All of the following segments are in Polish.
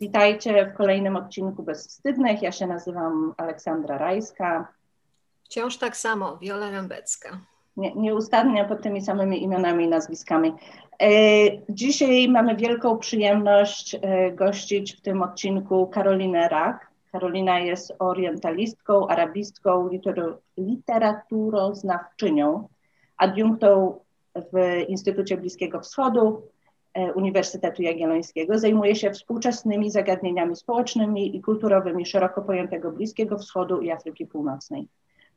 Witajcie w kolejnym odcinku Bezwstydnych. Ja się nazywam Aleksandra Rajska. Wciąż tak samo, Wiola Rębecka. Nie, nieustannie pod tymi samymi imionami i nazwiskami. E, dzisiaj mamy wielką przyjemność e, gościć w tym odcinku Karolinę Rak. Karolina jest orientalistką, arabistką, literaturoznawczynią, adiunktą w Instytucie Bliskiego Wschodu, Uniwersytetu Jagiellońskiego. Zajmuje się współczesnymi zagadnieniami społecznymi i kulturowymi szeroko pojętego Bliskiego Wschodu i Afryki Północnej.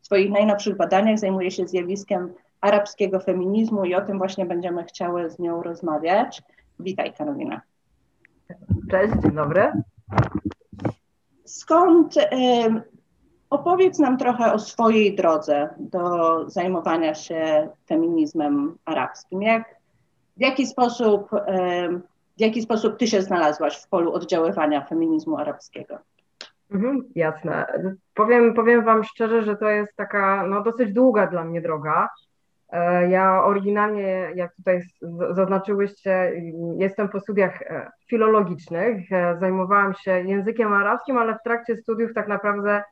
W swoich najnowszych badaniach zajmuje się zjawiskiem arabskiego feminizmu i o tym właśnie będziemy chciały z nią rozmawiać. Witaj Karolina. Cześć, dzień dobry. Skąd opowiedz nam trochę o swojej drodze do zajmowania się feminizmem arabskim. Jak w jaki sposób, w jaki sposób ty się znalazłaś w polu oddziaływania feminizmu arabskiego? Mhm, jasne. Powiem, powiem Wam szczerze, że to jest taka no, dosyć długa dla mnie droga. E, ja oryginalnie, jak tutaj zaznaczyłyście, jestem po studiach e, filologicznych. E, zajmowałam się językiem arabskim, ale w trakcie studiów tak naprawdę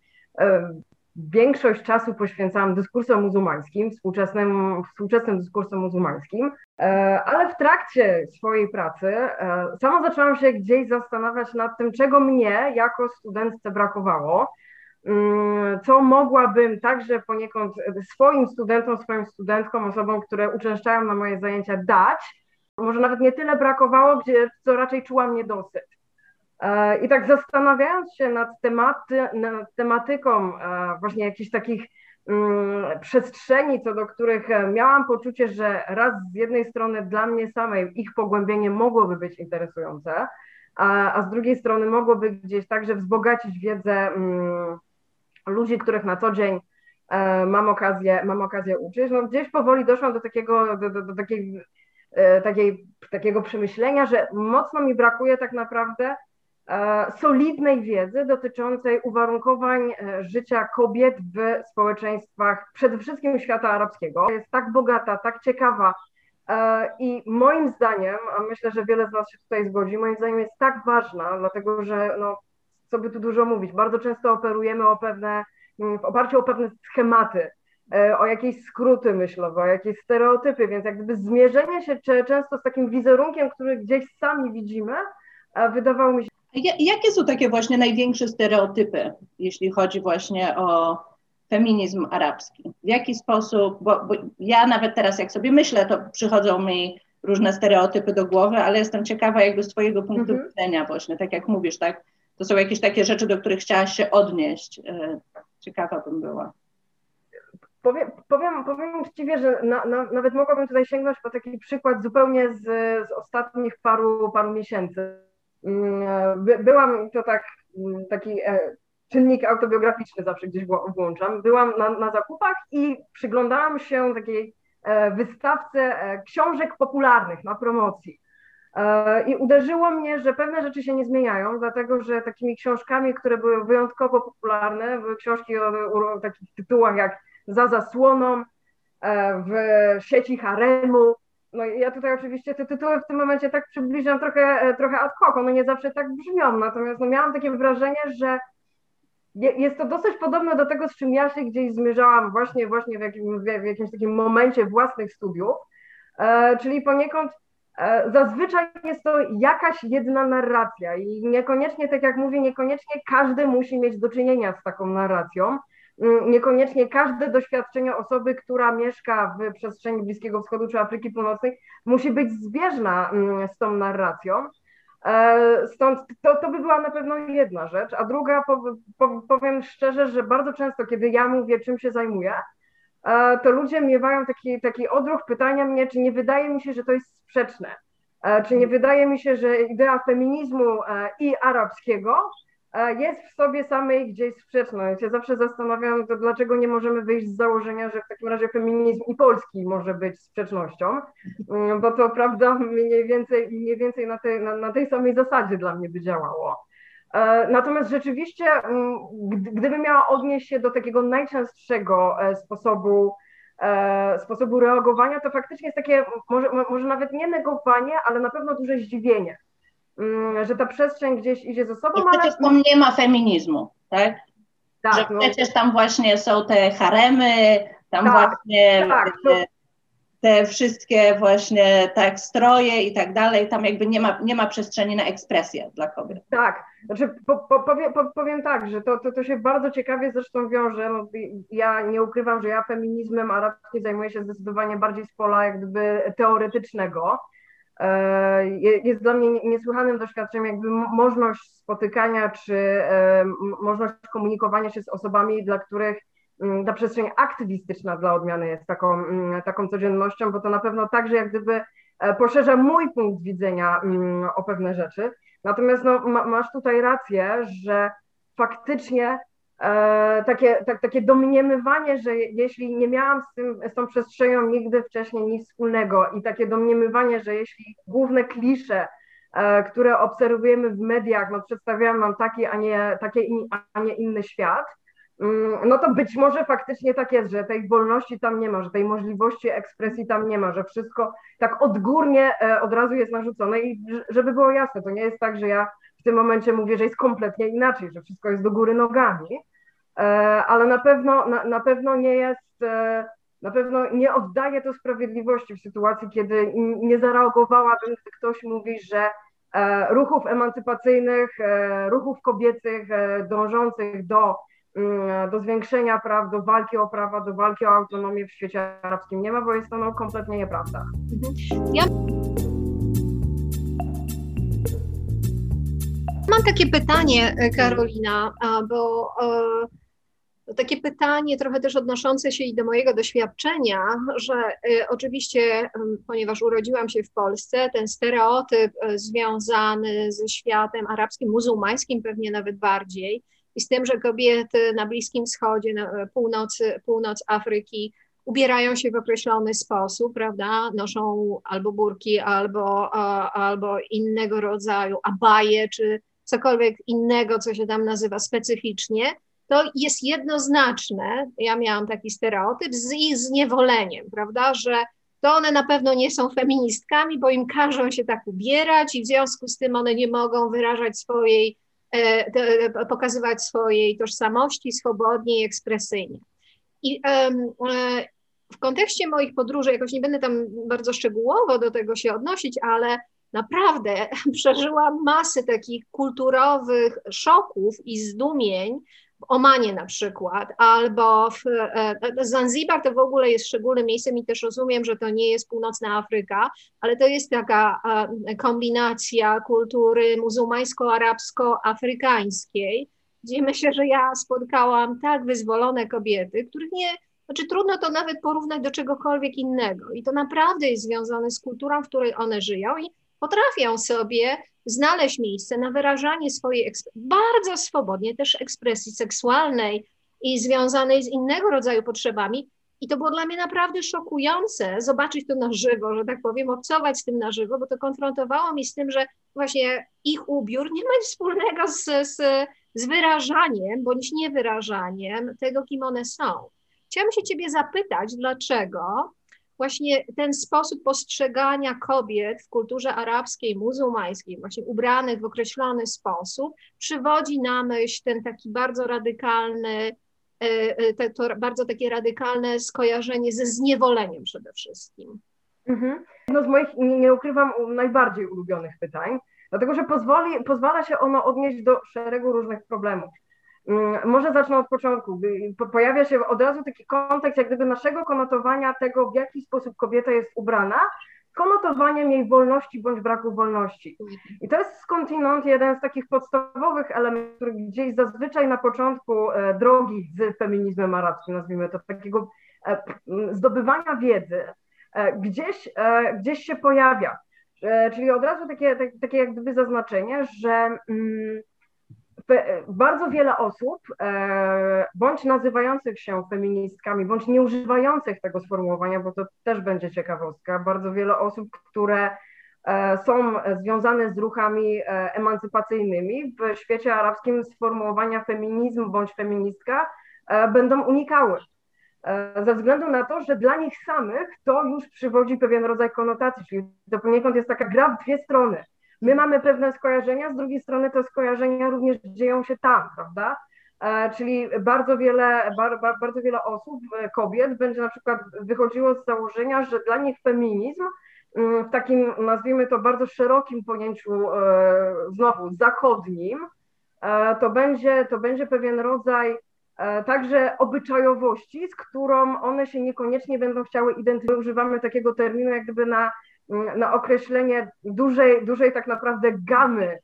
większość czasu poświęcałam dyskursom muzułmańskim, współczesnym, współczesnym dyskursom muzułmańskim, e, ale w trakcie swojej pracy e, sama zaczęłam się gdzieś zastanawiać nad tym, czego mnie jako studentce brakowało, mm, co mogłabym także poniekąd swoim studentom, swoim studentkom, osobom, które uczęszczają na moje zajęcia dać, może nawet nie tyle brakowało, gdzie co raczej czułam niedosyt. E, I tak zastanawiając się nad, tematy, nad tematyką e, właśnie jakichś takich mm, przestrzeni, co do których e, miałam poczucie, że raz z jednej strony dla mnie samej ich pogłębienie mogłoby być interesujące, a, a z drugiej strony mogłoby gdzieś także wzbogacić wiedzę um, ludzi, których na co dzień mam okazję, mam okazję uczyć. No, gdzieś powoli doszłam do takiego, do, do, do takiej, takiej, takiego przemyślenia, że mocno mi brakuje tak naprawdę solidnej wiedzy dotyczącej uwarunkowań e, życia kobiet w społeczeństwach, przede wszystkim świata arabskiego. Jest tak bogata, tak ciekawa e, i moim zdaniem, a myślę, że wiele z nas się tutaj zgodzi, moim zdaniem jest tak ważna, dlatego że, no, co by tu dużo mówić, bardzo często operujemy o pewne, w oparciu o pewne schematy, o jakieś skróty myślowe, o jakieś stereotypy, więc jak gdyby zmierzenie się często z takim wizerunkiem, który gdzieś sami widzimy, wydawało mi się Jakie są takie właśnie największe stereotypy, jeśli chodzi właśnie o feminizm arabski? W jaki sposób, bo, bo, ja nawet teraz jak sobie myślę, to przychodzą mi różne stereotypy do głowy, ale jestem ciekawa jakby z twojego punktu mhm. widzenia właśnie, tak jak mówisz, tak? To są jakieś takie rzeczy, do których chciałaś się odnieść. E, ciekawa bym była. Powiem, powiem, powiem uczciwie, że na, na, nawet mogłabym tutaj sięgnąć po taki przykład zupełnie z, z ostatnich paru, paru miesięcy byłam, to tak, mm, taki e, czynnik autobiograficzny zawsze gdzieś włączam, byłam na, na zakupach i przyglądałam się takiej e, wystawce e, książek popularnych na promocji. I uderzyło mnie, że pewne rzeczy się nie zmieniają, dlatego że takimi książkami, które były wyjątkowo popularne, były książki o, o takich tytułach jak Za zasłoną, w sieci haremu, no ja tutaj oczywiście te tytuły w tym momencie tak przybliżam trochę, e, trochę ad hoc, one nie zawsze tak brzmią, natomiast no miałam takie wrażenie, że jest to dosyć podobne do tego, z czym ja się gdzieś zmierzałam właśnie, właśnie w, jakim, w jakimś takim momencie własnych studiów, e, czyli poniekąd e, zazwyczaj jest to jakaś jedna narracja i niekoniecznie, tak jak mówię, niekoniecznie każdy musi mieć do czynienia z taką narracją, niekoniecznie każde doświadczenie osoby, która mieszka w przestrzeni Bliskiego Wschodu czy Afryki Północnej, musi być zbieżna mm, z tą narracją. E, stąd to, to by była na pewno jedna rzecz. A druga, powiem szczerze, że bardzo często, kiedy ja mówię, czym się zajmuję, e, to ludzie miewają taki, taki odruch pytania mnie, czy nie wydaje mi się, że to jest sprzeczne. E, czy nie wydaje mi się, że idea feminizmu i arabskiego jest w sobie samej gdzieś sprzeczność. Ja zawsze zastanawiam, to dlaczego nie możemy wyjść z założenia, że w takim razie feminizm i polski może być sprzecznością, mm, bo to prawda mniej więcej, mniej więcej na, tej, na, na tej samej zasadzie dla mnie by działało. E, natomiast rzeczywiście, mm, gdybym miała odnieść się do takiego najczęstszego e, sposobu, e, sposobu reagowania, to faktycznie jest takie, może, może nawet nie negowanie, ale na pewno duże zdziwienie że ta przestrzeń gdzieś idzie ze sobą, I przecież ale... tam nie ma feminizmu, tak? tak że no. przecież tam właśnie są te haremy, tam tak, właśnie tak, to te wszystkie właśnie tak stroje i tak dalej, tam jakby nie ma, nie ma przestrzeni na ekspresję dla kobiet. Tak, znaczy po, po, powiem, po, powiem tak, że to, to, to się bardzo ciekawie zresztą wiąże, no, ja nie ukrywam, że ja feminizmem arabskim zajmuję się zdecydowanie bardziej z pola jak gdyby teoretycznego, jest dla mnie niesłychanym doświadczeniem jakby możliwość spotykania czy e, możliwość komunikowania się z osobami, dla których ta przestrzeń aktywistyczna dla odmiany jest taką, taką codziennością, bo to na pewno także jak gdyby e, poszerza mój punkt widzenia o pewne rzeczy. Natomiast no, masz tutaj rację, że faktycznie e, takie, tak, takie domniemywanie, że jeśli nie miałam z, tym, z tą przestrzenią nigdy wcześniej nic wspólnego i takie domniemywanie, że jeśli główne klisze, e, które obserwujemy w mediach, no, przedstawiają nam taki, a nie, takie, a nie inny świat, Mm, no to być może faktycznie tak jest, że tej wolności tam nie ma, że tej możliwości ekspresji tam nie ma, że wszystko tak odgórnie e, od razu jest narzucone i żeby było jasne, to nie jest tak, że ja tym momencie mówię, że jest kompletnie inaczej, że wszystko jest do góry nogami, e, ale na pewno, na, na pewno nie jest, e, na pewno nie oddaje to sprawiedliwości w sytuacji, kiedy nie zareagowałabym, gdy ktoś mówi, że ruchów emancypacyjnych, ruchów kobiecych dążących do Mm, do zwiększenia praw, do walki o prawa, do walki o autonomię w świecie arabskim nie ma, bo jest to no, kompletnie nieprawda. Ja... Mam takie pytanie, e, Karolina, bo e, takie pytanie trochę też odnoszące się i do mojego doświadczenia, że e, oczywiście, ponieważ urodziłam się w Polsce, ten stereotyp związany ze światem arabskim, muzułmańskim pewnie nawet bardziej, i z tym, że kobiety na Bliskim Wschodzie, na północy, północ Afryki ubierają się w określony sposób, prawda? Noszą albo burki, albo, albo innego rodzaju abaje, czy cokolwiek innego, co się tam nazywa specyficznie, to jest jednoznaczne, ja miałam taki stereotyp, z ich zniewoleniem, prawda, że to one na pewno nie są feministkami, bo im każą się tak ubierać i w związku z tym one nie mogą wyrażać swojej E, e, pokazywać swojej tożsamości swobodnie i ekspresyjnie. I e, w kontekście moich podróży, jakoś nie będę tam bardzo szczegółowo do tego się odnosić, ale naprawdę przeżyłam masę takich kulturowych szoków i zdumień, w Omanie na przykład, albo w e, e, Zanzibar to w ogóle jest szczególnym miejscem i też rozumiem, że to nie jest północna Afryka, ale to jest taka e, kombinacja kultury muzułmańsko-arabsko-afrykańskiej, gdzie myślę, że ja spotkałam tak wyzwolone kobiety, których nie, znaczy trudno to nawet porównać do czegokolwiek innego. I to naprawdę jest związane z kulturą, w której one żyją i potrafią sobie znaleźć miejsce na wyrażanie swojej bardzo swobodnie też ekspresji seksualnej i związanej z innego rodzaju potrzebami. I to było dla mnie naprawdę szokujące zobaczyć to na żywo, że tak powiem, obcować z tym na żywo, bo to konfrontowało mnie z tym, że właśnie ich ubiór nie ma nic wspólnego z, z, z wyrażaniem bądź niewyrażaniem tego, kim one są. Chciałam się Ciebie zapytać, dlaczego właśnie ten sposób postrzegania kobiet w kulturze arabskiej, muzułmańskiej, właśnie ubranych w określony sposób, przywodzi na myśl ten taki bardzo radykalny, e, e, to bardzo takie radykalne skojarzenie ze zniewoleniem przede wszystkim. Mhm. Jedno z moich, nie ukrywam, najbardziej ulubionych pytań, dlatego że pozwoli, pozwala się ono odnieść do szeregu różnych problemów. Mm, może zacznę od początku. Pojawia się od razu taki kontekst jak gdyby naszego konotowania tego, w jaki sposób kobieta jest ubrana, konotowaniem jej wolności bądź braku wolności. I to jest skądinąd jeden z takich podstawowych elementów, który gdzieś zazwyczaj na początku e, drogi z feminizmem arabskim, nazwijmy to, takiego e, zdobywania wiedzy, e, gdzieś, gdzieś się pojawia. Czyli od razu takie, takie jak gdyby zaznaczenie, że mm, bardzo wiele osób, e, bądź nazywających się feministkami, bądź nie używających tego sformułowania, bo to też będzie ciekawostka, bardzo wiele osób, które e, są związane z ruchami e, emancypacyjnymi w świecie arabskim sformułowania feminizm bądź feministka będą unikały. Ze względu na to, że dla nich samych to już przywodzi pewien rodzaj konotacji, czyli to poniekąd jest taka gra w dwie strony my mamy pewne skojarzenia, z drugiej strony te skojarzenia również dzieją się tam, prawda? E, czyli bardzo wiele, bardzo wiele osób, e, kobiet będzie na przykład wychodziło z założenia, że dla nich feminizm mm, w takim, nazwijmy to, bardzo szerokim pojęciu, e, znowu zachodnim, to będzie, to będzie pewien rodzaj także obyczajowości, z którą one się niekoniecznie będą chciały identyfikować. Używamy takiego terminu jak gdyby na, na określenie dużej, dużej tak naprawdę gamy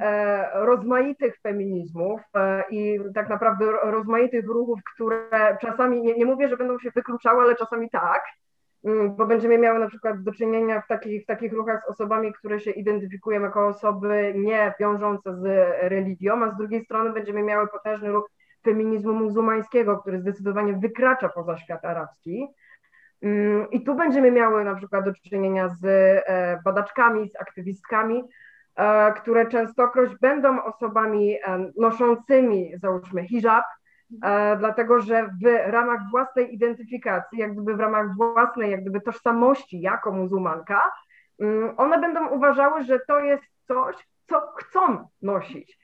E, rozmaitych feminizmów e, i tak naprawdę rozmaitych ruchów, które czasami, nie, nie mówię, że będą się wykluczały, ale czasami tak, mm, bo będziemy miały na przykład do czynienia w takich, w takich ruchach z osobami, które się identyfikują jako osoby nie wiążące z religią, a z drugiej strony będziemy miały potężny ruch feminizmu muzułmańskiego, który zdecydowanie wykracza poza świat arabski. Mm, I tu będziemy miały na przykład do czynienia z e, badaczkami, z aktywistkami, E, które częstokroć będą osobami e, noszącymi, załóżmy, hijab, dlatego że w ramach własnej identyfikacji, jak gdyby w ramach własnej jak gdyby tożsamości jako muzułmanka, mm, one będą uważały, że to jest coś, co chcą nosić.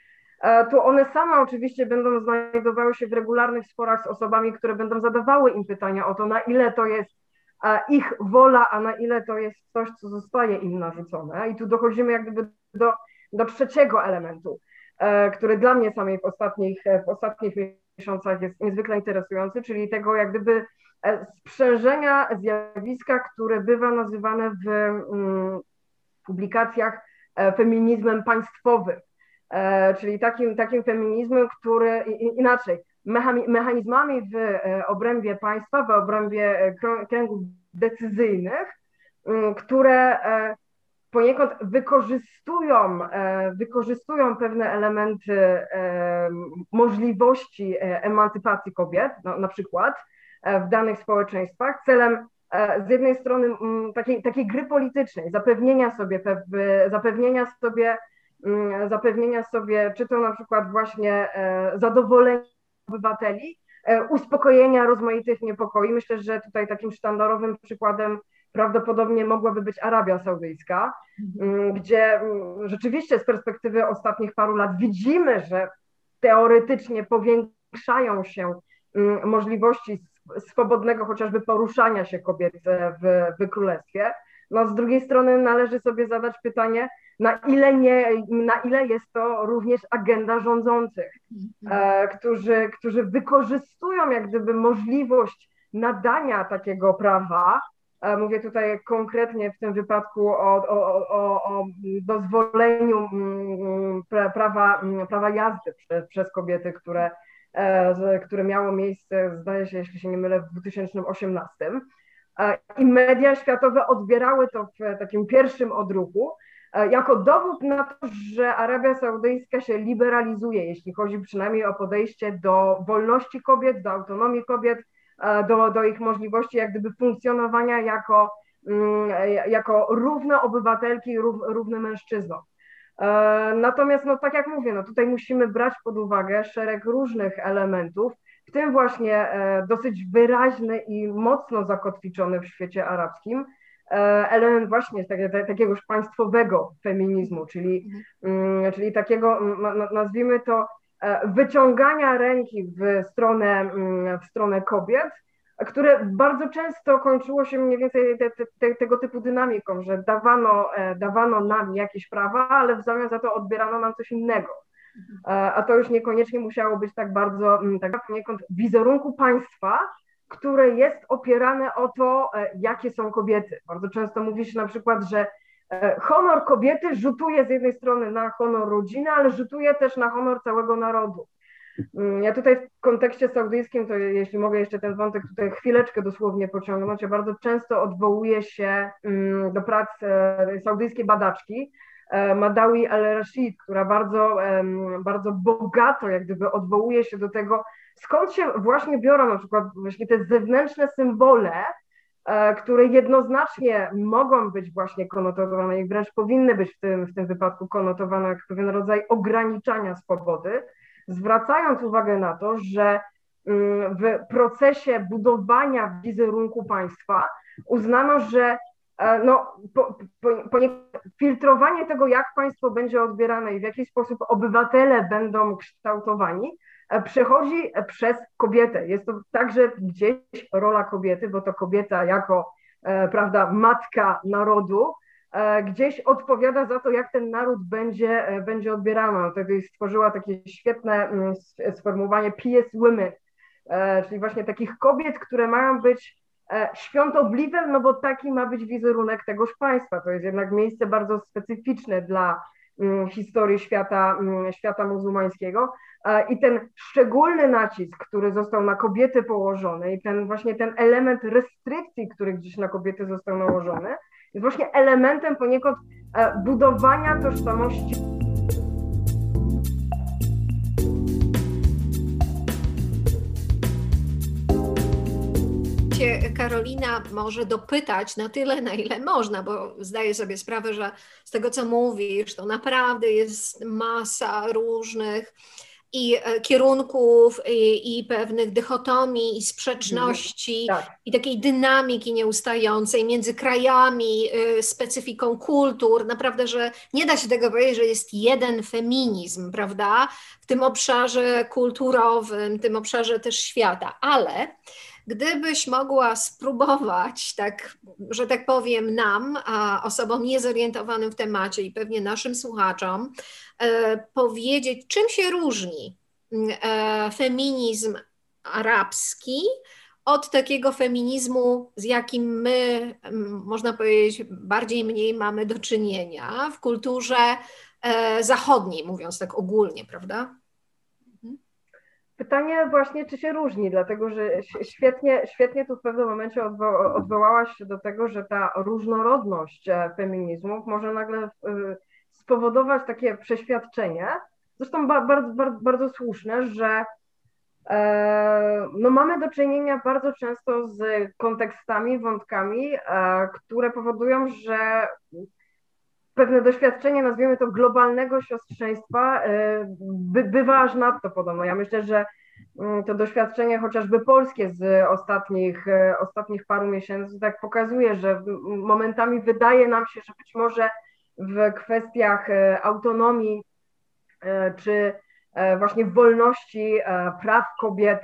Tu one same oczywiście będą znajdowały się w regularnych sporach z osobami, które będą zadawały im pytania o to, na ile to jest ich wola, a na ile to jest coś, co zostaje im narzucone. I tu dochodzimy jak gdyby do, do trzeciego elementu, e, który dla mnie samej w ostatnich, w ostatnich miesiącach jest niezwykle interesujący, czyli tego jak gdyby e, sprzężenia zjawiska, które bywa nazywane w mm, publikacjach e, feminizmem państwowym, czyli takim, takim feminizmem, który inaczej, mechanizmami w obrębie państwa, w obrębie kręgów decyzyjnych, mm, które poniekąd wykorzystują, e, wykorzystują pewne elementy e, możliwości e, emancypacji kobiet, no, na przykład w danych społeczeństwach, celem z jednej strony takiej, takiej gry politycznej, zapewnienia sobie, zapewnienia sobie, zapewnienia sobie, czy to na przykład właśnie zadowolenia obywateli, uspokojenia rozmaitych niepokoi. Myślę, że tutaj takim sztandarowym przykładem prawdopodobnie mogłaby być Arabia Saudyjska, mhm. mm, gdzie mm, rzeczywiście z perspektywy ostatnich paru lat widzimy, że teoretycznie powiększają się mm, możliwości swobodnego chociażby poruszania się kobiet w, w królestwie. No, z drugiej strony należy sobie zadać pytanie, na ile, nie, na ile jest to również agenda rządzących, e, którzy, którzy wykorzystują jak gdyby możliwość nadania takiego prawa Mówię tutaj konkretnie w tym wypadku o, o, o, o dozwoleniu mm, prawa, mm, prawa jazdy przez, przez kobiety, które, e, które miało miejsce, zdaje się, jeśli się nie mylę, w 2018. E, I media światowe odbierały to w takim pierwszym odruchu e, jako dowód na to, że Arabia Saudyjska się liberalizuje, jeśli chodzi przynajmniej o podejście do wolności kobiet, do autonomii kobiet, E, do, do ich możliwości jak gdyby funkcjonowania jako, mm, jako równe obywatelki, rów, równe mężczyznom. Natomiast, no tak jak mówię, no tutaj musimy brać pod uwagę szereg różnych elementów, w tym właśnie e, dosyć wyraźny i mocno zakotwiczony w świecie arabskim element właśnie takiegoś państwowego feminizmu, czyli, mm, czyli takiego, nazwijmy to, E, wyciągania ręki w stronę, mm, w stronę kobiet, które bardzo często kończyło się mniej więcej te, te, tego typu dynamiką, że dawano, e, dawano nam jakieś prawa, ale w zamian za to odbierano nam coś innego. E, a to już niekoniecznie musiało być tak bardzo, mm, tak poniekąd wizerunku państwa, które jest opierane o to, jakie są kobiety. Bardzo często mówi się na przykład, że E, honor kobiety rzutuje z jednej strony na honor rodziny, ale rzutuje też na honor całego narodu. Mm, ja tutaj w kontekście saudyjskim, to jeśli mogę jeszcze ten wątek tutaj chwileczkę dosłownie pociągnąć, ja bardzo często odwołuję się mm, do prac e, saudyjskiej badaczki e, Madawi al-Rashid, która bardzo, bardzo bogato jak gdyby odwołuje się do tego, skąd się właśnie biorą na przykład właśnie te zewnętrzne symbole, E, które jednoznacznie mogą być właśnie konotowane i wręcz powinny być w tym, w tym wypadku konotowane jak pewien rodzaj ograniczania swobody, zwracając uwagę na to, że mm, w procesie budowania wizerunku państwa uznano, że no, po, po, po, filtrowanie tego, jak państwo będzie odbierane i w jaki sposób obywatele będą kształtowani, przechodzi przez kobietę. Jest to także gdzieś rola kobiety, bo to kobieta jako prawda, matka narodu, gdzieś odpowiada za to, jak ten naród będzie, będzie odbierany. Wtedy stworzyła takie świetne mm, sformułowanie PS Women, czyli właśnie takich kobiet, które mają być E, świątobliwe, no bo taki ma być wizerunek tegoż państwa. To jest jednak miejsce bardzo specyficzne dla mm, historii świata, mm, świata muzułmańskiego. E, I ten szczególny nacisk, który został na kobiety położony, i ten właśnie ten element restrykcji, który gdzieś na kobiety został nałożony, jest właśnie elementem poniekąd e, budowania tożsamości. Oczywiście Karolina może dopytać na tyle, na ile można, bo zdaję sobie sprawę, że z tego, co mówisz, to naprawdę jest masa różnych i e, kierunków, i, i, pewnych dychotomii, i sprzeczności, tak. i takiej dynamiki nieustającej między krajami, y, specyfiką kultur. Naprawdę, że nie da się tego powiedzieć, że jest jeden feminizm, prawda, w tym obszarze kulturowym, w tym obszarze też świata, ale Gdybyś mogła spróbować, tak, że tak powiem, nam, a osobom niezorientowanym w temacie i pewnie naszym słuchaczom, e, powiedzieć, czym się różni e, feminizm arabski od takiego feminizmu, z jakim my, można powiedzieć, bardziej mniej mamy do czynienia w kulturze e, zachodniej, mówiąc tak ogólnie, prawda? Pytanie właśnie, czy się różni, dlatego że świetnie, świetnie tu w pewnym momencie odwo odwołałaś się do tego, że ta różnorodność e, feminizmów może nagle e, spowodować takie przeświadczenie, zresztą bardzo, bardzo, bardzo słuszne, że e, no mamy do czynienia bardzo często z kontekstami, wątkami, które powodują, że pewne doświadczenie, nazwijmy to globalnego siostrzeństwa, e, by, bywa aż nadto podobno. Ja myślę, że mm, to doświadczenie chociażby polskie z ostatnich, e, ostatnich paru miesięcy tak pokazuje, że momentami wydaje nam się, że być może w kwestiach e, autonomii czy właśnie wolności praw kobiet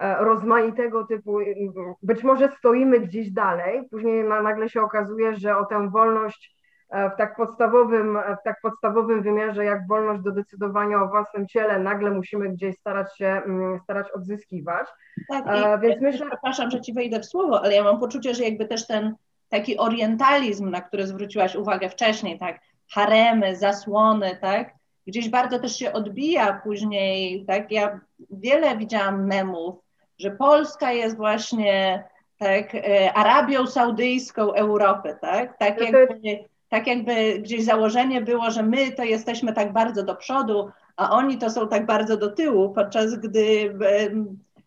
rozmaitego typu, być może stoimy gdzieś dalej, później nagle się okazuje, że o tę wolność w tak podstawowym, e, w tak podstawowym wymiarze jak wolność do decydowania o własnym ciele nagle musimy gdzieś starać się mm, starać odzyskiwać. Tak, e, więc myślę... Przepraszam, że ci wejdę w słowo, ale ja mam poczucie, że jakby też ten taki orientalizm, na który zwróciłaś uwagę wcześniej, tak, haremy, zasłony, tak, gdzieś bardzo też się odbija później, tak, ja wiele widziałam memów, że Polska jest właśnie tak, Arabią Saudyjską Europy, tak, tak no jakby tak jakby gdzieś założenie było, że my to jesteśmy tak bardzo do przodu, a oni to są tak bardzo do tyłu, podczas gdy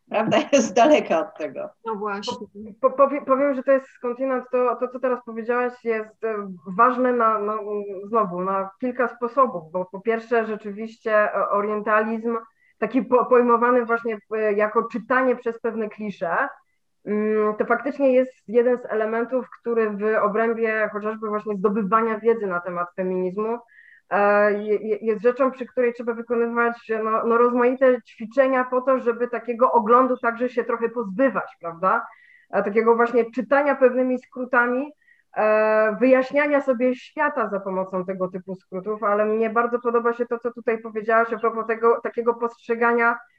prawda jest daleka od tego. No właśnie. Po, powiem, powiem, że to jest skądinąd, to, to co teraz powiedziałaś jest e, ważne na, na, znowu na kilka sposobów, bo po pierwsze rzeczywiście orientalizm taki pojmowany właśnie e, jako czytanie przez pewne klisze, to faktycznie jest jeden z elementów, który w obrębie chociażby właśnie zdobywania wiedzy na temat feminizmu e, jest rzeczą, przy której trzeba wykonywać no, no rozmaite ćwiczenia po to, żeby takiego oglądu także się trochę pozbywać, prawda? E, takiego właśnie czytania pewnymi skrótami, e, wyjaśniania sobie świata za pomocą tego typu skrótów, ale mnie bardzo podoba się to, co tutaj powiedziałaś a propos tego takiego postrzegania Mm,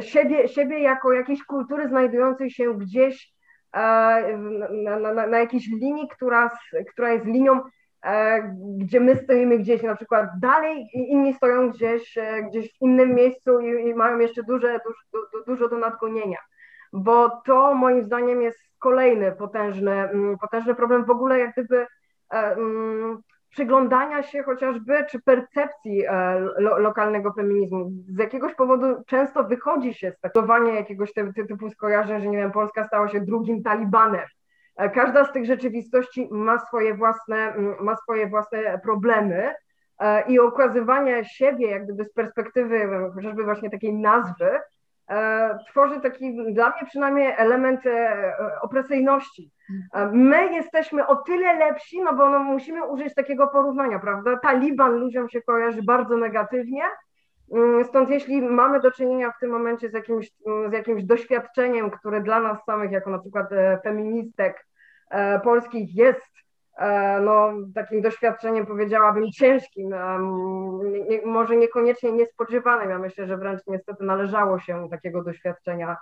siebie, siebie jako jakiejś kultury znajdującej się gdzieś e, na, na, na jakiejś linii, która, która jest linią, e, gdzie my stoimy gdzieś na przykład dalej i inni stoją gdzieś, e, gdzieś w innym miejscu i, i mają jeszcze duże, dużo, dużo do nadgonienia. Bo to moim zdaniem jest kolejny potężny, mm, potężny problem w ogóle jak gdyby mm, przyglądania się chociażby, czy percepcji e, lo, lokalnego feminizmu. Z jakiegoś powodu często wychodzi się z traktowania jakiegoś te, typu skojarzeń, że nie wiem, Polska stała się drugim Talibanem. E, każda z tych rzeczywistości ma swoje własne, ma swoje własne problemy e, i okazywanie siebie jak gdyby z perspektywy chociażby właśnie takiej nazwy tworzy taki dla mnie przynajmniej element opresyjności. My jesteśmy o tyle lepsi, no bo no musimy użyć takiego porównania, prawda? Taliban ludziom się kojarzy bardzo negatywnie, mm, Stąd jeśli mamy do czynienia w tym momencie z jakimś, z jakimś doświadczeniem, które dla nas samych, jako na przykład feministek polskich jest E, no, takim doświadczeniem, powiedziałabym, ciężkim, nie, może niekoniecznie niespodziewanym. Ja myślę, że wręcz niestety należało się takiego doświadczenia,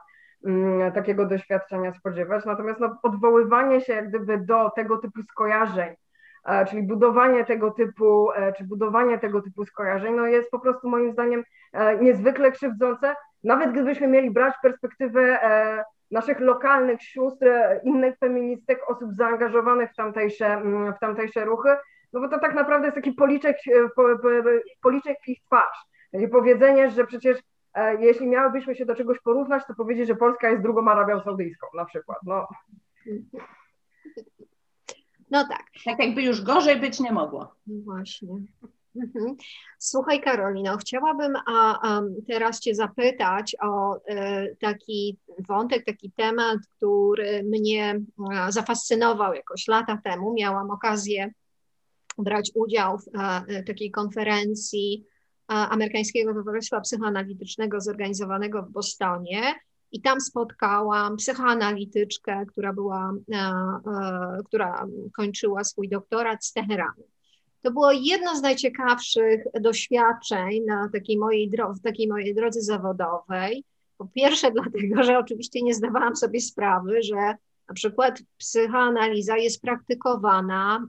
mm, takiego doświadczenia spodziewać. Natomiast no, odwoływanie się jak gdyby do tego typu skojarzeń, e, czyli budowanie tego typu, e, czy budowanie tego typu skojarzeń, no jest po prostu moim zdaniem niezwykle krzywdzące. Nawet gdybyśmy mieli brać perspektywę naszych lokalnych sióstr, innych feministek, osób zaangażowanych w tamtejsze, mm, w tamtejsze ruchy, no bo to tak naprawdę jest taki policzek, e, policzek w ich twarz. Takie powiedzenie, że przecież e, jeśli miałybyśmy się do czegoś porównać, to powiedzieć, że Polska jest drugą Arabią Saudyjską na przykład. No. No tak. Tak jakby już gorzej być nie mogło. Właśnie. Mhm. Słuchaj, Karolino, chciałabym a, a teraz Cię zapytać o e, taki wątek, taki temat, który mnie a, zafascynował jakoś lata temu. Miałam okazję brać udział w a, takiej konferencji Amerykańskiego Towarzystwa Psychoanalitycznego zorganizowanego w Bostonie. I tam spotkałam psychoanalityczkę, która była, która kończyła swój doktorat z Teheranu. To było jedno z najciekawszych doświadczeń na takiej mojej, dro- takiej mojej drodze zawodowej. Po pierwsze, dlatego, że oczywiście nie zdawałam sobie sprawy, że na przykład psychoanaliza jest praktykowana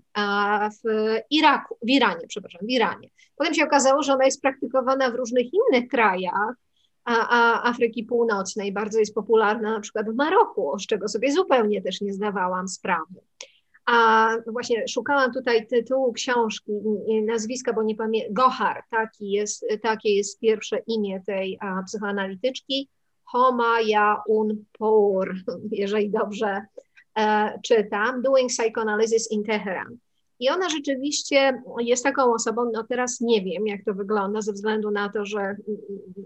w Iraku, w Iranie, przepraszam, w Iranie. Potem się okazało, że ona jest praktykowana w różnych innych krajach Afryki Północnej, bardzo jest popularna na przykład w Maroku, z czego sobie zupełnie też nie zdawałam sprawy. A właśnie szukałam tutaj tytułu książki, nazwiska, bo nie pamiętam, Gohar, taki jest, takie jest pierwsze imię tej a, psychoanalityczki, Homa Un Pour, jeżeli dobrze e, czytam, Doing Psychoanalysis in Teheran. I ona rzeczywiście jest taką osobą, no teraz nie wiem, jak to wygląda, ze względu na to, że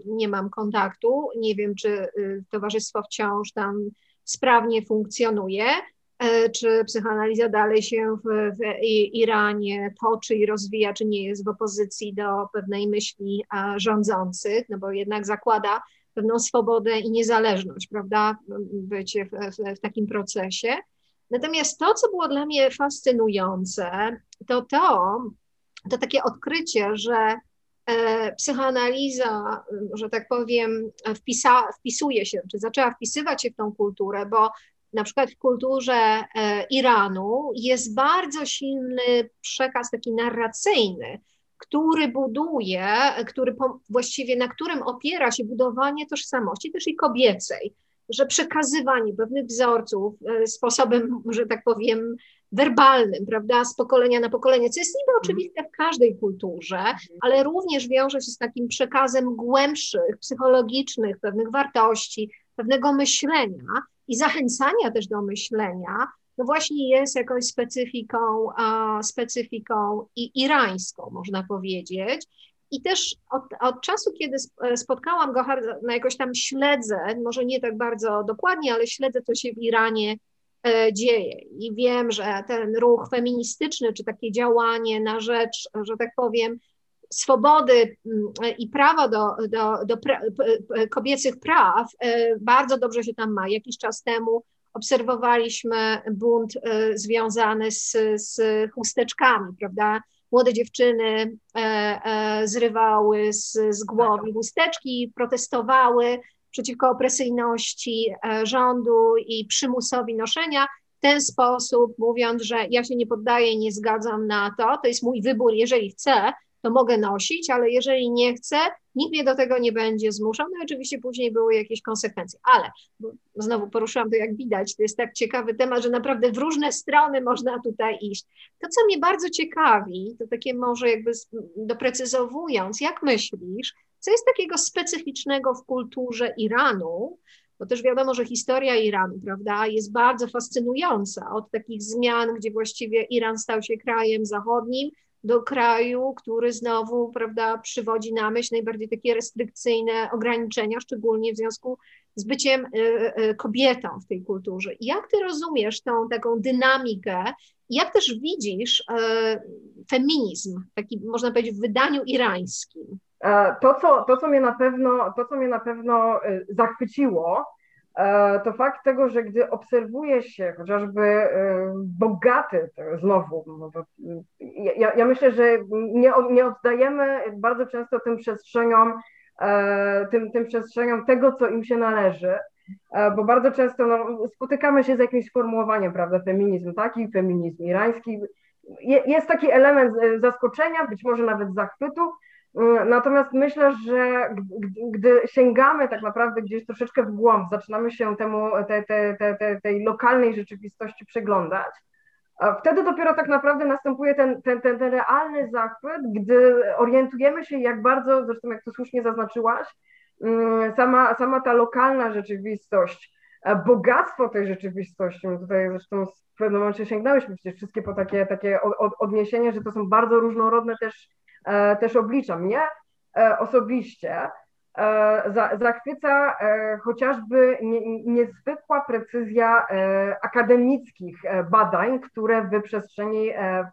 nie mam kontaktu, nie wiem, czy y, towarzystwo wciąż tam sprawnie funkcjonuje, czy psychoanaliza dalej się w, w Iranie toczy i rozwija, czy nie jest w opozycji do pewnej myśli rządzących, no bo jednak zakłada pewną swobodę i niezależność, prawda, bycie w, w, w takim procesie. Natomiast to, co było dla mnie fascynujące, to to, to takie odkrycie, że e, psychoanaliza, że tak powiem, wpisa, wpisuje się, czy zaczęła wpisywać się w tą kulturę, bo na przykład w kulturze e, Iranu jest bardzo silny przekaz taki narracyjny, który buduje, który właściwie na którym opiera się budowanie tożsamości też i kobiecej, że przekazywanie pewnych wzorców e, sposobem, że tak powiem, werbalnym, prawda, z pokolenia na pokolenie, co jest niby mhm. oczywiste w każdej kulturze, mhm. ale również wiąże się z takim przekazem głębszych, psychologicznych, pewnych wartości, pewnego myślenia, i zachęcania też do myślenia, no właśnie jest jakąś specyfiką, specyfiką i irańską, można powiedzieć. I też od, od, czasu, kiedy spotkałam go, no jakoś tam śledzę, może nie tak bardzo dokładnie, ale śledzę, co się w Iranie e, dzieje. I wiem, że ten ruch feministyczny, czy takie działanie na rzecz, że tak powiem, swobody mm, i prawa do, do, do pra, kobiecych praw e, bardzo dobrze się tam ma. Jakiś czas temu obserwowaliśmy bunt e, związany z, z chusteczkami, prawda? Młode dziewczyny e, zrywały z, z głowy chusteczki, protestowały przeciwko opresyjności rządu i przymusowi noszenia w ten sposób, mówiąc, że ja się nie poddaję, nie zgadzam na to, to jest mój wybór, jeżeli chcę, to mogę nosić, ale jeżeli nie chcę, nikt mnie do tego nie będzie zmuszał. No i oczywiście później były jakieś konsekwencje, ale znowu poruszyłam to jak widać, to jest tak ciekawy temat, że naprawdę w różne strony można tutaj iść. To, co mnie bardzo ciekawi, to takie może jakby doprecyzowując, jak myślisz, co jest takiego specyficznego w kulturze Iranu, bo też wiadomo, że historia Iranu, prawda, jest bardzo fascynująca od takich zmian, gdzie właściwie Iran stał się krajem zachodnim, do kraju, który znowu, prawda, przywodzi na myśl najbardziej takie restrykcyjne ograniczenia, szczególnie w związku z byciem y, y, kobietą w tej kulturze. Jak ty rozumiesz tą taką dynamikę jak też widzisz y, feminizm, taki można powiedzieć w wydaniu irańskim? E, to, co, to, co mnie na pewno, to, co mnie na pewno zachwyciło, E, to fakt tego, że gdy obserwuje się chociażby e, bogaty, znowu, no to, ja, ja, myślę, że nie, nie oddajemy bardzo często tym przestrzeniom, e, tym, tym przestrzeniom tego, co im się należy, bo bardzo często no, spotykamy się z jakimś sformułowaniem, prawda, feminizm taki, feminizm irański. Jest taki element zaskoczenia, być może nawet zachwytu, natomiast myślę, że gdy sięgamy tak naprawdę gdzieś troszeczkę w głąb, zaczynamy się temu, te, te, te, tej lokalnej rzeczywistości przyglądać, wtedy dopiero tak naprawdę następuje ten, ten, ten, ten realny zachwyt, gdy orientujemy się, jak bardzo, zresztą jak to słusznie zaznaczyłaś, mm, sama, sama ta lokalna rzeczywistość, bogactwo tej rzeczywistości, tutaj zresztą w pewnym momencie sięgnęłyśmy przecież wszystkie po takie, takie odniesienie, że to są bardzo różnorodne też E, też oblicza. Mnie e, osobiście e, zachwyca chociażby niezwykła precyzja akademickich badań, które w przestrzeni,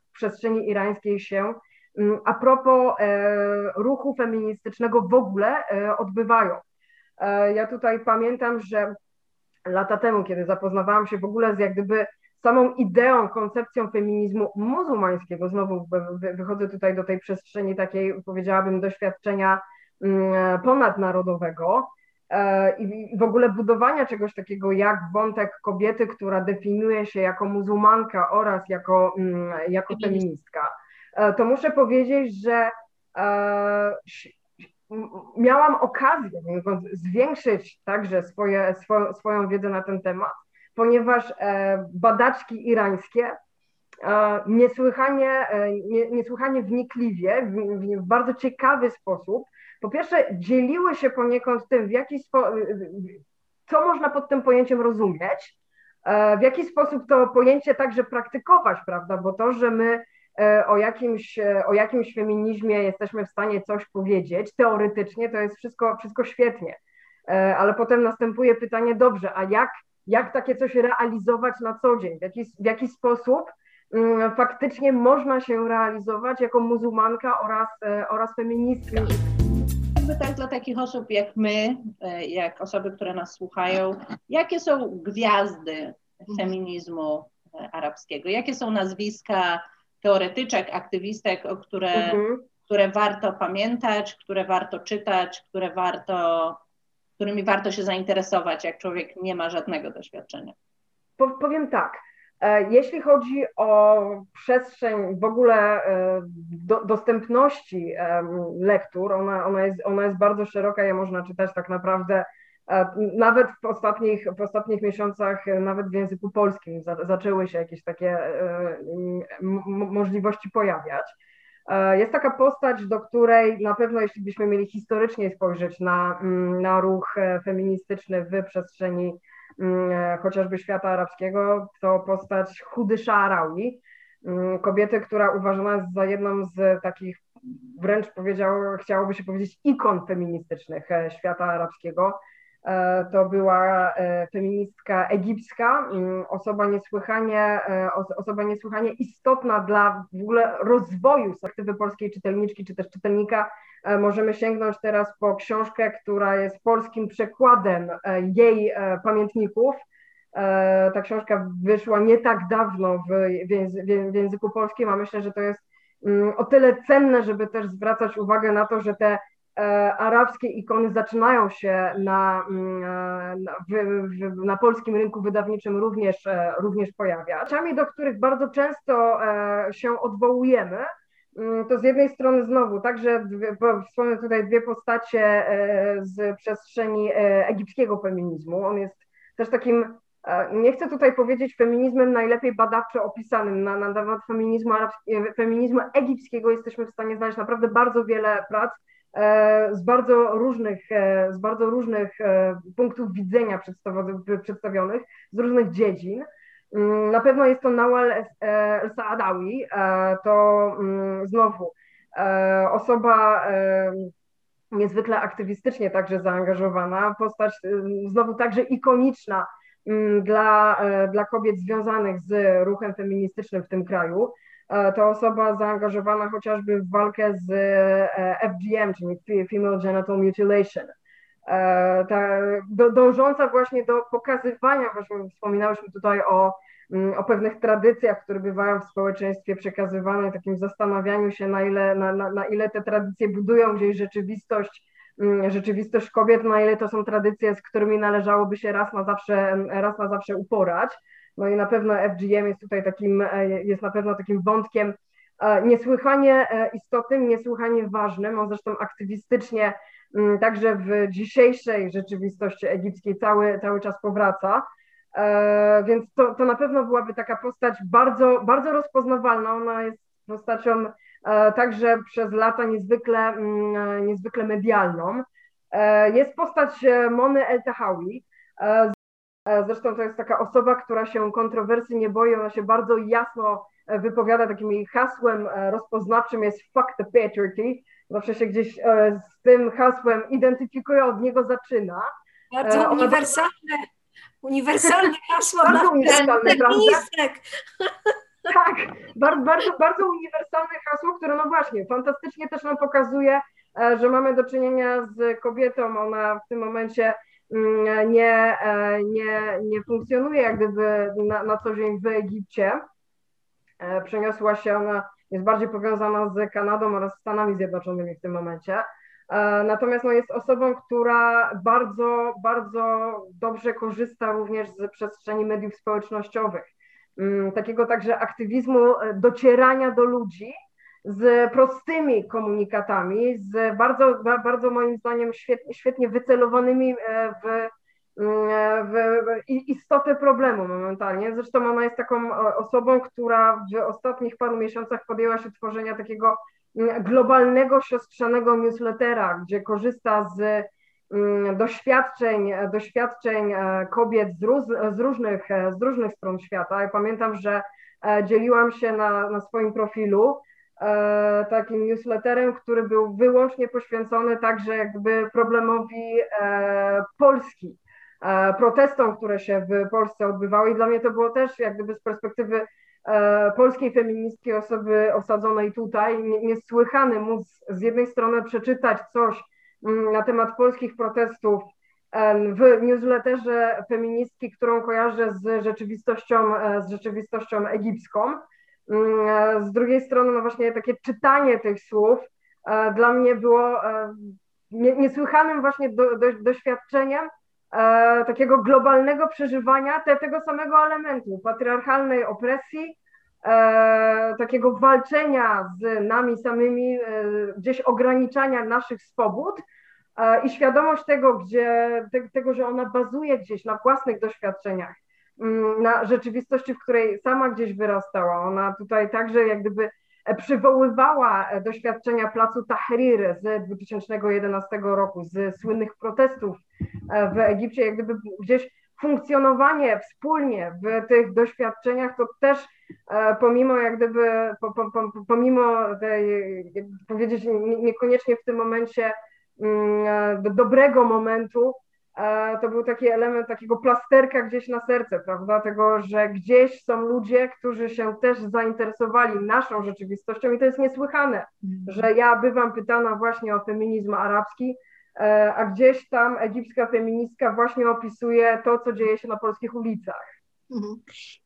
w przestrzeni irańskiej się mm, a propos ruchu feministycznego w ogóle odbywają. Ja tutaj pamiętam, że lata temu, kiedy zapoznawałam się w ogóle z jak gdyby samą ideą, koncepcją feminizmu muzułmańskiego, znowu wychodzę tutaj do tej przestrzeni takiej, powiedziałabym, doświadczenia mm, ponadnarodowego e, i w ogóle budowania czegoś takiego jak wątek kobiety, która definiuje się jako muzułmanka oraz jako, mm, jako feministka, e, to muszę powiedzieć, że e, miałam okazję zwiększyć także swoje, swoją wiedzę na ten temat ponieważ e, badaczki irańskie e, niesłychanie, e, niesłychanie wnikliwie, w, bardzo ciekawy sposób, po pierwsze dzieliły się poniekąd tym, w jaki sposób, co można pod tym pojęciem rozumieć, w jaki sposób to pojęcie także praktykować, prawda, bo to, że my o jakimś, o jakimś feminizmie jesteśmy w stanie coś powiedzieć, teoretycznie to jest wszystko, wszystko świetnie, ale potem następuje pytanie, dobrze, a jak jak takie coś realizować na co dzień, w jaki, w jaki sposób um, faktycznie można się realizować jako muzułmanka oraz, e, oraz feministka. Jakby tak dla takich osób jak my, e, jak osoby, które nas słuchają, jakie są gwiazdy feminizmu e, arabskiego? Jakie są nazwiska teoretyczek, aktywistek, o które, mhm. które warto pamiętać, które warto czytać, które warto którymi warto się zainteresować, jak człowiek nie ma żadnego doświadczenia? Powiem tak. E, jeśli chodzi o przestrzeń w ogóle e, do, dostępności lektur, ona, ona, jest, ona jest bardzo szeroka, je można czytać tak naprawdę e, nawet w ostatnich, w ostatnich miesiącach, nawet w języku polskim za, zaczęły się jakieś takie możliwości pojawiać. E, jest taka postać, do której na pewno, jeśli byśmy mieli historycznie spojrzeć na, mm, na ruch e, feministyczny w przestrzeni mm, e, chociażby świata arabskiego, to postać Hudy Sha'arawi, mm, kobiety, która uważana jest za jedną z takich wręcz powiedział, chciałoby się powiedzieć ikon feministycznych świata arabskiego. E, to była e, feministka egipska, mm, osoba niesłychanie, e, osoba niesłychanie istotna dla w ogóle rozwoju aktywy polskiej czytelniczki czy też czytelnika. Możemy sięgnąć teraz po książkę, która jest polskim przekładem jej pamiętników. Ta książka wyszła nie tak dawno w języku polskim, a myślę, że to jest mm, o tyle cenne, żeby też zwracać uwagę na to, że te arabskie ikony zaczynają się na, mm, e, na, na polskim rynku wydawniczym również, e, również pojawiać. Czami, do których bardzo często się odwołujemy, mm, to z jednej strony znowu także wspomnę tutaj dwie postacie z przestrzeni egipskiego feminizmu. On jest też takim, nie chcę tutaj powiedzieć feminizmem najlepiej badawczo opisanym. Na, na temat feminizmu, feminizmu egipskiego jesteśmy w stanie znaleźć naprawdę bardzo wiele prac E, z bardzo różnych, e, z bardzo różnych e, punktów widzenia przedstawionych, z różnych dziedzin. Mm, na pewno jest to Nawal El-Saadawi, to mm, znowu osoba niezwykle aktywistycznie także zaangażowana, postać znowu także ikoniczna dla, dla kobiet związanych z ruchem feministycznym w tym kraju. E, to osoba zaangażowana chociażby w walkę z e, FGM, czyli Female Genital Mutilation. E, ta, do, dążąca właśnie do pokazywania, właśnie wspominałyśmy tutaj o, mm, o pewnych tradycjach, które bywają w społeczeństwie przekazywane, takim zastanawianiu się, na ile, na, na, na ile te tradycje budują gdzieś rzeczywistość, mm, rzeczywistość kobiet, na ile to są tradycje, z którymi należałoby się raz na zawsze, raz na zawsze uporać. No i na pewno FGM jest tutaj takim, e, jest na pewno takim wątkiem e, niesłychanie e, istotnym, niesłychanie ważnym. On zresztą aktywistycznie mm, także w dzisiejszej rzeczywistości egipskiej cały, cały czas powraca. Więc to, to na pewno byłaby taka postać bardzo, bardzo rozpoznawalna. Ona jest postacią także przez lata niezwykle, mm, niezwykle medialną. Jest postać Mony El Tahawi, E, zresztą to jest taka osoba, która się kontrowersji nie boi, ona się bardzo jasno e, wypowiada, takim jej hasłem e, rozpoznawczym jest fuck the patriarchy. Zawsze się gdzieś z tym hasłem identyfikuje, od niego zaczyna. Bardzo uniwersalne, uniwersalne hasło bardzo uniwersalne? Tak, bardzo, bardzo, bardzo uniwersalne hasło, które no właśnie, fantastycznie też nam pokazuje, że mamy do czynienia z kobietą, ona w tym momencie nie, e, nie, nie funkcjonuje jak gdyby na, na co dzień w Egipcie. E, przeniosła się ona, jest bardziej powiązana z Kanadą oraz Stanami Zjednoczonymi w tym momencie. E, natomiast no, jest osobą, która bardzo, bardzo dobrze korzysta również z przestrzeni mediów społecznościowych. Mm, takiego także aktywizmu docierania do ludzi, z prostymi komunikatami, z bardzo, bardzo moim zdaniem świetnie, świetnie wycelowanymi e, w, mm, w, w istotę problemu momentalnie. Zresztą ona jest taką e, osobą, która w ostatnich paru miesiącach podjęła się tworzenia takiego mm, globalnego, siostrzanego newslettera, gdzie korzysta z mm, doświadczeń, doświadczeń e, kobiet z, róz, z, różnych, z różnych stron świata. Ja pamiętam, że dzieliłam się na, na swoim profilu E, takim newsletterem, który był wyłącznie poświęcony także jakby problemowi e, Polski, e, protestom, które się w Polsce odbywały. I dla mnie to było też jak gdyby z perspektywy polskiej feministki, osoby osadzonej tutaj, niesłychany móc z jednej strony przeczytać coś mm, na temat polskich protestów w newsletterze feministki, którą kojarzę z rzeczywistością, z rzeczywistością egipską, z drugiej strony, no właśnie takie czytanie tych słów e, dla mnie było e, niesłychanym właśnie do, do, doświadczeniem e, takiego globalnego przeżywania te, tego samego elementu, patriarchalnej opresji, takiego walczenia z nami samymi, gdzieś ograniczania naszych swobód i świadomość tego, gdzie, te, tego, że ona bazuje gdzieś na własnych doświadczeniach, Mm, na rzeczywistości, w której sama gdzieś wyrastała. Ona tutaj także jak gdyby e, przywoływała e, doświadczenia placu Tahrir z 2011 roku, z słynnych protestów e, w Egipcie, jak gdyby gdzieś funkcjonowanie wspólnie w tych doświadczeniach, to też pomimo jak gdyby, pomimo tej, powiedzieć, niekoniecznie w tym momencie mm, dobrego momentu, to był taki element takiego plasterka gdzieś na serce, prawda? Tego, że gdzieś są ludzie, którzy się też zainteresowali naszą rzeczywistością i to jest niesłychane, mm. że ja bywam pytana właśnie o feminizm arabski, e, a gdzieś tam egipska feministka właśnie opisuje to, co dzieje się na polskich ulicach. Mhm.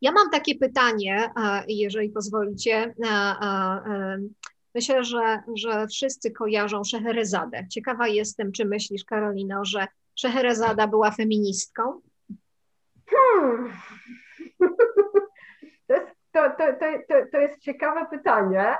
Ja mam takie pytanie, jeżeli pozwolicie. Myślę, że, że wszyscy kojarzą Szeherezadę. Ciekawa jestem, czy myślisz, Karolino, że Szeherezada była feministką? Hmm. To, jest, to, to, to, to jest ciekawe pytanie.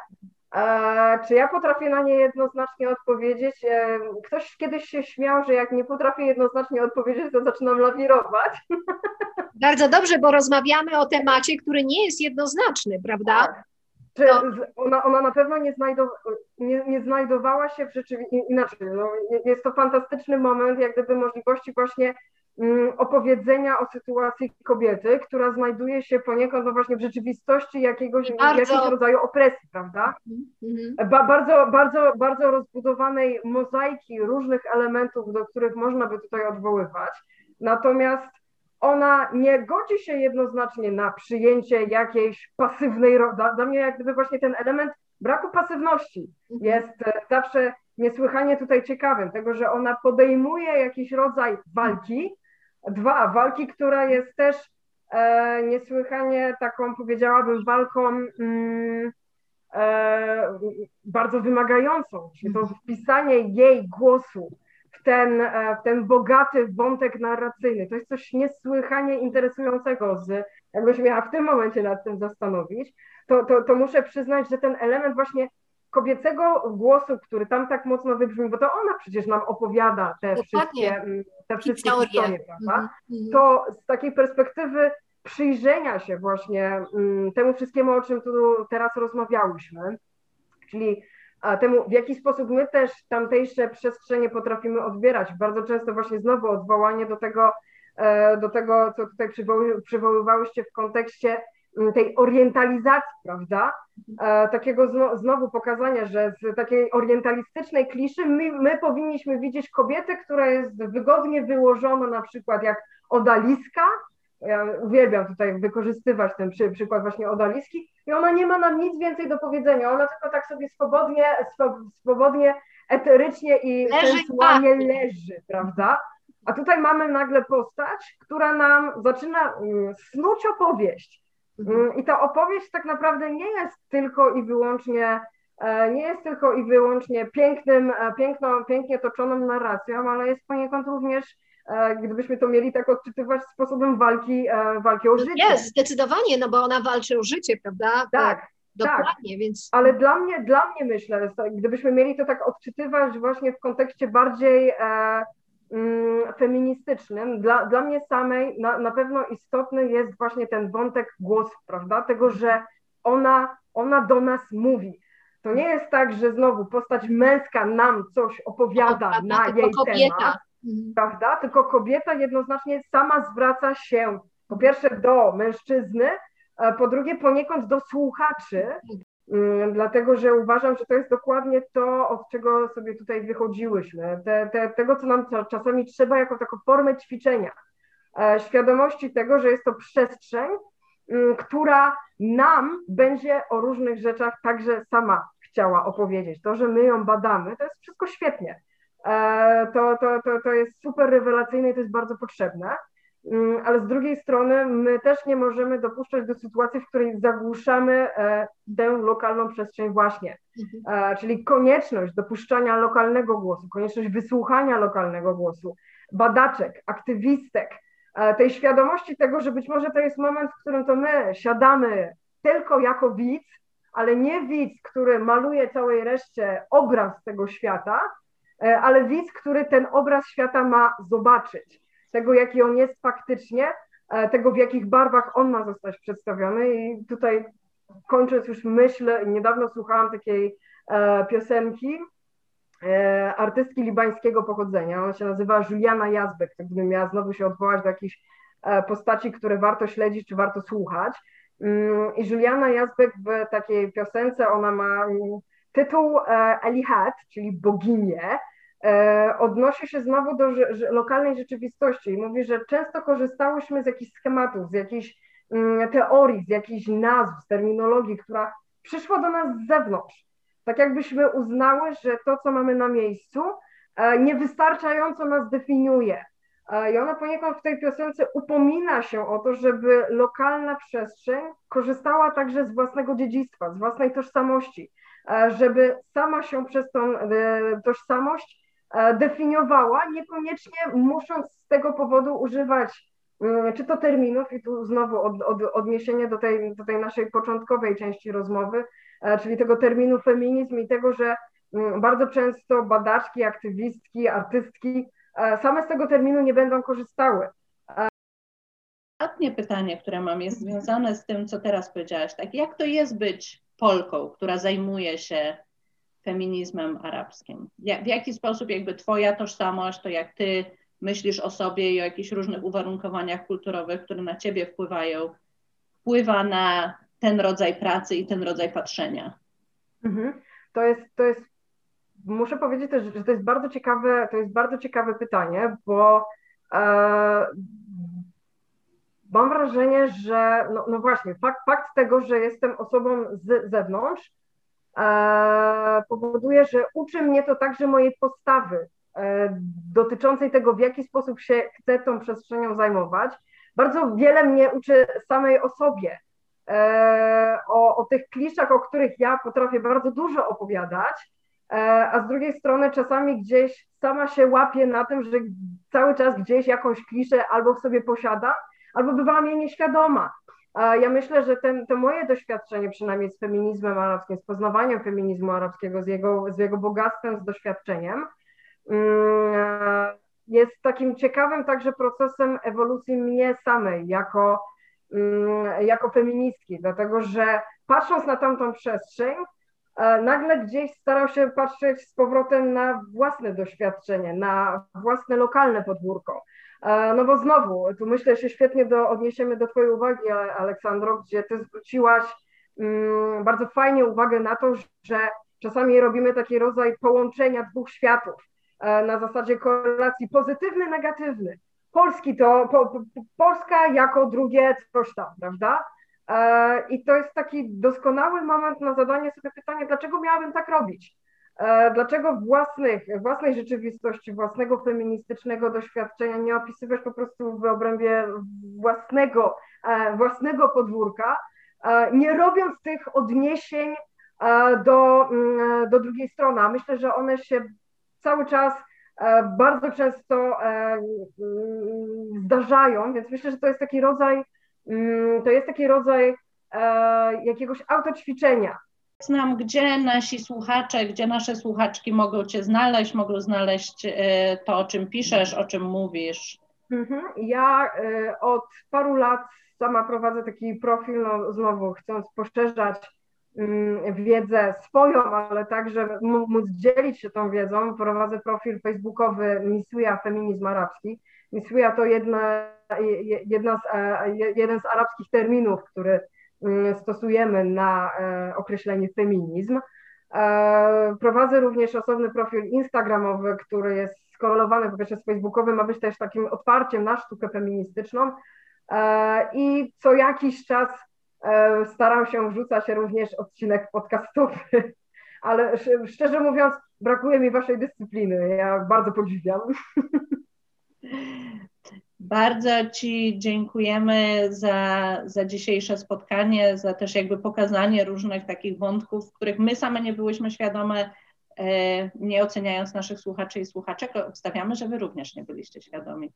E, czy ja potrafię na nie jednoznacznie odpowiedzieć? E, ktoś kiedyś się śmiał, że jak nie potrafię jednoznacznie odpowiedzieć, to zaczynam lawirować. Bardzo dobrze, bo rozmawiamy o temacie, który nie jest jednoznaczny, prawda? Tak. Czy no. ona, ona na pewno nie, nie, nie znajdowała się w rzeczywistości, inaczej, no, jest to fantastyczny moment, jak gdyby możliwości właśnie mm, opowiedzenia o sytuacji kobiety, która znajduje się poniekąd no właśnie w rzeczywistości jakiegoś, bardzo... jakiegoś rodzaju opresji, prawda? Mm-hmm. Ba- bardzo, bardzo, bardzo rozbudowanej mozaiki różnych elementów, do których można by tutaj odwoływać. Natomiast ona nie godzi się jednoznacznie na przyjęcie jakiejś pasywnej roli. Dla mnie jak gdyby właśnie ten element braku pasywności mhm. jest e, zawsze niesłychanie tutaj ciekawym, tego, że ona podejmuje jakiś rodzaj walki, dwa, walki, która jest też e, niesłychanie taką, powiedziałabym, walką mm, e, bardzo wymagającą, czyli to mhm. wpisanie jej głosu w ten, e, w ten bogaty wątek narracyjny. To jest coś niesłychanie interesującego, z, jakbyś miała w tym momencie nad tym zastanowić, to, to, to muszę przyznać, że ten element właśnie kobiecego głosu, który tam tak mocno wybrzmi, bo to ona przecież nam opowiada te Dokładnie. wszystkie, mm, te wszystkie historie, prawda? Mm-hmm. To z takiej perspektywy przyjrzenia się właśnie mm, temu wszystkiemu, o czym tu teraz rozmawiałyśmy, czyli temu, w jaki sposób my też tamtejsze przestrzenie potrafimy odbierać. Bardzo często właśnie znowu odwołanie do tego, e, do tego co tutaj przywoły, przywoływałyście w kontekście mm, tej orientalizacji, prawda? E, takiego znowu pokazania, że z takiej orientalistycznej kliszy my, my powinniśmy widzieć kobietę, która jest wygodnie wyłożona na przykład jak odaliska, ja uwielbiam tutaj wykorzystywać ten przy, przykład właśnie odaliski i ona nie ma nam nic więcej do powiedzenia, ona tylko tak sobie swobodnie, swobodnie eterycznie i leży, sensualnie tak. leży, prawda? A tutaj mamy nagle postać, która nam zaczyna mm, snuć opowieść. Mhm. Mm, I ta opowieść tak naprawdę nie jest tylko i wyłącznie e, nie jest tylko i wyłącznie pięknym, e, piękną, pięknie toczoną narracją, ale jest poniekąd również gdybyśmy to mieli tak odczytywać sposobem walki, e, walki o życie. Jest, zdecydowanie, no bo ona walczy o życie, prawda? Tak. tak dokładnie, tak. więc. Ale dla mnie, dla mnie myślę, gdybyśmy mieli to tak odczytywać właśnie w kontekście bardziej e, mm, feministycznym, dla, dla mnie samej na, na pewno istotny jest właśnie ten wątek głosu, prawda? Tego, że ona, ona do nas mówi. To nie jest tak, że znowu postać męska nam coś opowiada no, na jej kobieta. temat Mhm. prawda? Tylko kobieta jednoznacznie sama zwraca się po pierwsze do mężczyzny, po drugie poniekąd do słuchaczy, mm, dlatego że uważam, że to jest dokładnie to, od czego sobie tutaj wychodziłyśmy, te, te, tego, co nam czasami trzeba jako taką formę ćwiczenia, e, świadomości tego, że jest to przestrzeń, mm, która nam będzie o różnych rzeczach także sama chciała opowiedzieć. To, że my ją badamy, to jest wszystko świetnie, to, to, to, to jest super rewelacyjne i to jest bardzo potrzebne. Mm, ale z drugiej strony my też nie możemy dopuszczać do sytuacji, w której zagłuszamy e, tę lokalną przestrzeń właśnie. Mhm. E, czyli konieczność dopuszczania lokalnego głosu, konieczność wysłuchania lokalnego głosu, badaczek, aktywistek, tej świadomości tego, że być może to jest moment, w którym to my siadamy tylko jako widz, ale nie widz, który maluje całej reszcie obraz tego świata, E, ale widz, który ten obraz świata ma zobaczyć, tego jaki on jest faktycznie, e, tego w jakich barwach on ma zostać przedstawiony. I tutaj kończąc już myśl, niedawno słuchałam takiej e, piosenki artystki libańskiego pochodzenia, ona się nazywa Juliana Jazbek, gdybym miała znowu się odwołać do jakichś postaci, które warto śledzić, czy warto słuchać. Mm, I Juliana Jazbek w takiej piosence, ona ma tytuł Elihat, czyli boginię, E, odnosi się znowu do lokalnej rzeczywistości i mówi, że często korzystałyśmy z jakichś schematów, z jakichś mm, teorii, z jakichś nazw, z terminologii, która przyszła do nas z zewnątrz. Tak jakbyśmy uznały, że to, co mamy na miejscu, e, niewystarczająco nas definiuje. E, I ona poniekąd w tej piosence upomina się o to, żeby lokalna przestrzeń korzystała także z własnego dziedzictwa, z własnej tożsamości, żeby sama się przez tą tożsamość E, definiowała, niekoniecznie musząc z tego powodu używać mm, czy to terminów, i tu znowu od, od, odniesienie do tej, do tej naszej początkowej części rozmowy, e, czyli tego terminu feminizm i tego, że mm, bardzo często badaczki, aktywistki, artystki e, same z tego terminu nie będą korzystały. Ostatnie pytanie, które mam, jest związane z tym, co teraz powiedziałaś. Tak, jak to jest być Polką, która zajmuje się feminizmem arabskim? w jaki sposób jakby twoja tożsamość, to jak ty myślisz o sobie i o jakichś różnych uwarunkowaniach kulturowych, które na ciebie wpływają, wpływa na ten rodzaj pracy i ten rodzaj patrzenia? Mhm. To jest, to jest, muszę powiedzieć też, że to jest bardzo ciekawe, to jest bardzo ciekawe pytanie, bo e, mam wrażenie, że no, no właśnie, fakt, fakt tego, że jestem osobą z zewnątrz, powoduje, że uczy mnie to także mojej postawy e, dotyczącej tego, w jaki sposób się chcę tą przestrzenią zajmować. Bardzo wiele mnie uczy samej o sobie, e, o, o tych kliszach, o których ja potrafię bardzo dużo opowiadać, e, a z drugiej strony czasami gdzieś sama się łapię na tym, że cały czas gdzieś jakąś kliszę albo w sobie posiadam, albo bywałam jej nieświadoma. Ja myślę, że ten, to moje doświadczenie, przynajmniej z feminizmem arabskim, z poznawaniem feminizmu arabskiego, z jego, z jego bogactwem, z doświadczeniem, mm, jest takim ciekawym także procesem ewolucji mnie samej jako, mm, jako feministki, dlatego że patrząc na tamtą przestrzeń, e, nagle gdzieś starał się patrzeć z powrotem na własne doświadczenie, na własne lokalne podwórko. E, no bo znowu, tu myślę, że świetnie do, odniesiemy do Twojej uwagi, Aleksandro, gdzie Ty zwróciłaś um, bardzo fajnie uwagę na to, że czasami robimy taki rodzaj połączenia dwóch światów e, na zasadzie korelacji pozytywny, negatywny. Polski to, po, po, Polska jako drugie coś tam, prawda? E, I to jest taki doskonały moment na zadanie sobie pytania, dlaczego miałabym tak robić? E, dlaczego własnych, własnej rzeczywistości, własnego feministycznego doświadczenia nie opisywać po prostu w obrębie własnego, e, własnego podwórka, e, nie robiąc tych odniesień do, mm, do drugiej strony. Myślę, że one się cały czas bardzo często mm, zdarzają, więc myślę, że to jest taki rodzaj, mm, to jest taki rodzaj jakiegoś autoćwiczenia, nam, gdzie nasi słuchacze, gdzie nasze słuchaczki mogą Cię znaleźć, mogą znaleźć e, to, o czym piszesz, o czym mówisz. Mhm. Ja e, od paru lat sama prowadzę taki profil, no znowu chcąc poszerzać mm, wiedzę swoją, ale także móc dzielić się tą wiedzą, prowadzę profil facebookowy Misuja Feminizm Arabski. Misuja to jedna, jedna z, e, jeden z arabskich terminów, który stosujemy na e, określenie feminizm. E, prowadzę również osobny profil instagramowy, który jest skorelowany po pierwsze z facebookowym, ma być też takim otwarciem na sztukę feministyczną e, i co jakiś czas staram się wrzucać również odcinek podcastowy, ale szczerze mówiąc brakuje mi waszej dyscypliny, ja bardzo podziwiam. Bardzo Ci dziękujemy za, za dzisiejsze spotkanie, za też jakby pokazanie różnych takich wątków, których my same nie byłyśmy świadome, e, nie oceniając naszych słuchaczy i słuchaczek. Obstawiamy, że Wy również nie byliście świadomi.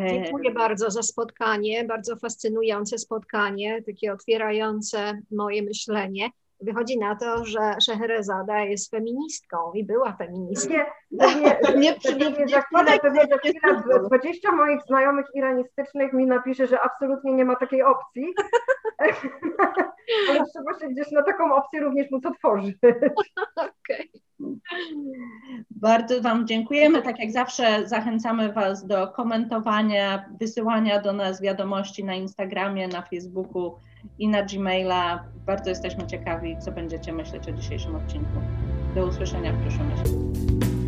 E, Dziękuję bardzo za spotkanie, bardzo fascynujące spotkanie, takie otwierające moje myślenie wychodzi na to, że Scheherazada jest feministką i była feministką. Nie, nie, nie, nie za chwilę, pewnie za chwilę 20 moich znajomych iranistycznych mi napisze, że absolutnie nie ma takiej opcji, ale trzeba się gdzieś na taką opcję również móc otworzyć. Okej. Bardzo Wam dziękujemy. Tak jak zawsze zachęcamy Was do komentowania, wysyłania do nas wiadomości na Instagramie, na Facebooku i na Gmaila. Bardzo jesteśmy ciekawi, co będziecie myśleć o dzisiejszym odcinku. Do usłyszenia w przyszłym miesiącu.